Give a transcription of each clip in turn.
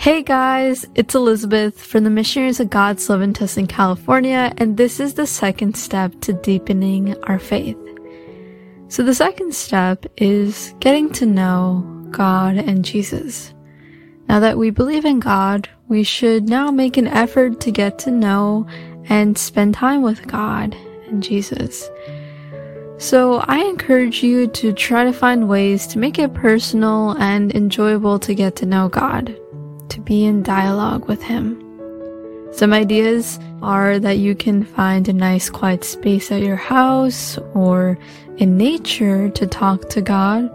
Hey guys, it's Elizabeth from the Missionaries of God's Love in California, and this is the second step to deepening our faith. So, the second step is getting to know God and Jesus. Now that we believe in God, we should now make an effort to get to know and spend time with God and Jesus. So I encourage you to try to find ways to make it personal and enjoyable to get to know God, to be in dialogue with Him. Some ideas are that you can find a nice quiet space at your house or in nature to talk to God.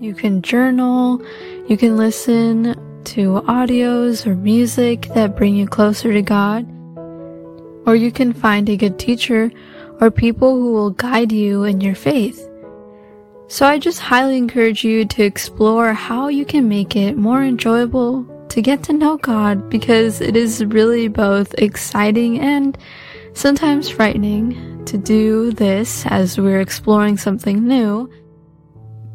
You can journal, you can listen to audios or music that bring you closer to God, or you can find a good teacher or people who will guide you in your faith. So I just highly encourage you to explore how you can make it more enjoyable to get to know God because it is really both exciting and sometimes frightening to do this as we're exploring something new.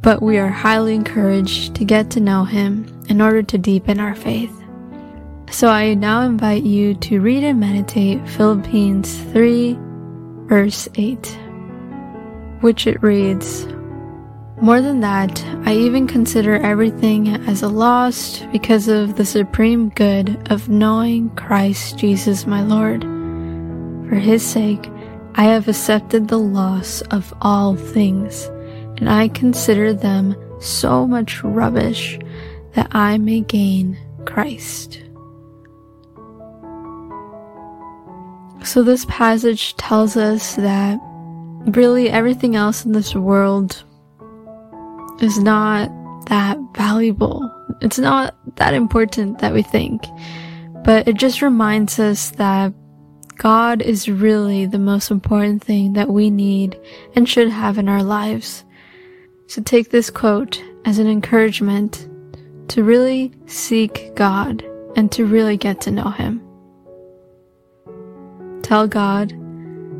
But we are highly encouraged to get to know Him in order to deepen our faith. So I now invite you to read and meditate Philippians 3 verse 8, which it reads, More than that, I even consider everything as a loss because of the supreme good of knowing Christ Jesus my Lord. For his sake, I have accepted the loss of all things, and I consider them so much rubbish that I may gain Christ. So, this passage tells us that really everything else in this world is not that valuable. It's not that important that we think. But it just reminds us that God is really the most important thing that we need and should have in our lives. So take this quote as an encouragement to really seek God and to really get to know Him. Tell God,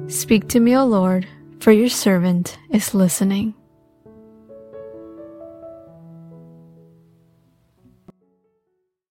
Speak to me, O Lord, for your servant is listening.